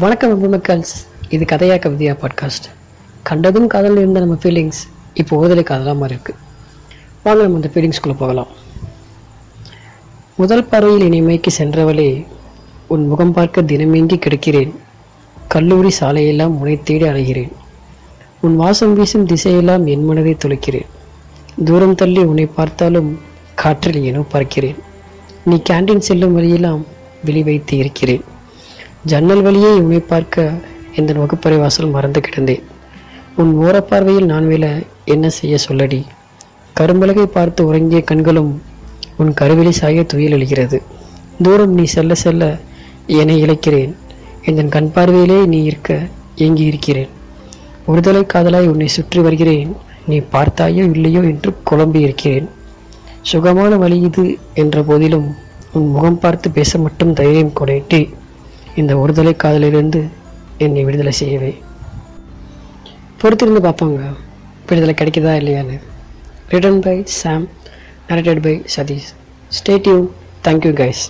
வணக்கம் அன்பு மக்கள்ஸ். இது கதையா கவிதையா பாட்காஸ்ட் கண்டதும் காதலில் இருந்த நம்ம ஃபீலிங்ஸ் இப்போ ஓதலை காதலாக மாதிரி இருக்குது வாங்க நம்ம அந்த ஃபீலிங்ஸ்குள்ளே போகலாம். முதல் பார்வையில் இனிமைக்கு சென்றவளே உன் முகம் பார்க்க தினமேங்கி கிடைக்கிறேன். கல்லூரி சாலையெல்லாம் முனை தேடி அலைகிறேன். உன் வாசம் வீசும் திசையெல்லாம் என் மனதை துளைக்கிறேன் தூரம் தள்ளி உன்னை பார்த்தாலும் காற்றில் ஏனோ பார்க்கிறேன் நீ கேண்டீன் செல்லும் வழியெல்லாம் விழி வைத்து இருக்கிறேன். ஜன்னல் வழியே உன்னை பார்க்க இந்த வகுப்பறை வாசல் மறந்து கிடந்தேன். உன் ஓரப்பார்வையில் நான் வில என்ன செய்ய சொல்லடி? கரும்பலகை பார்த்து உறங்கிய கண்களும் உன் கருவிழி சாய துயில் எழுகிறது தூரம் நீ செல்ல செல்ல என்னை இழைக்கிறேன். என் கண் பார்வையிலே நீ இருக்க ஏங்கி இருக்கிறேன். ஒருதலை காதலாய் உன்னை சுற்றி வருகிறேன். நீ பார்த்தாயோ இல்லையோ என்று குழம்பி இருக்கிறேன். சுகமான வழி இது என்ற போதிலும் உன் முகம் பார்த்து பேச மட்டும் தைரியம் கொடைட்டி இந்த ஒருதலை காதலிலிருந்து என்னை விடுதலை செய்யவே. பொறுத்திருந்து பார்ப்பாங்க. விடுதலை கிடைக்குதா இல்லையான்னு. Written by Sam narrated by Satish ஸ்டேட்யூ thank you guys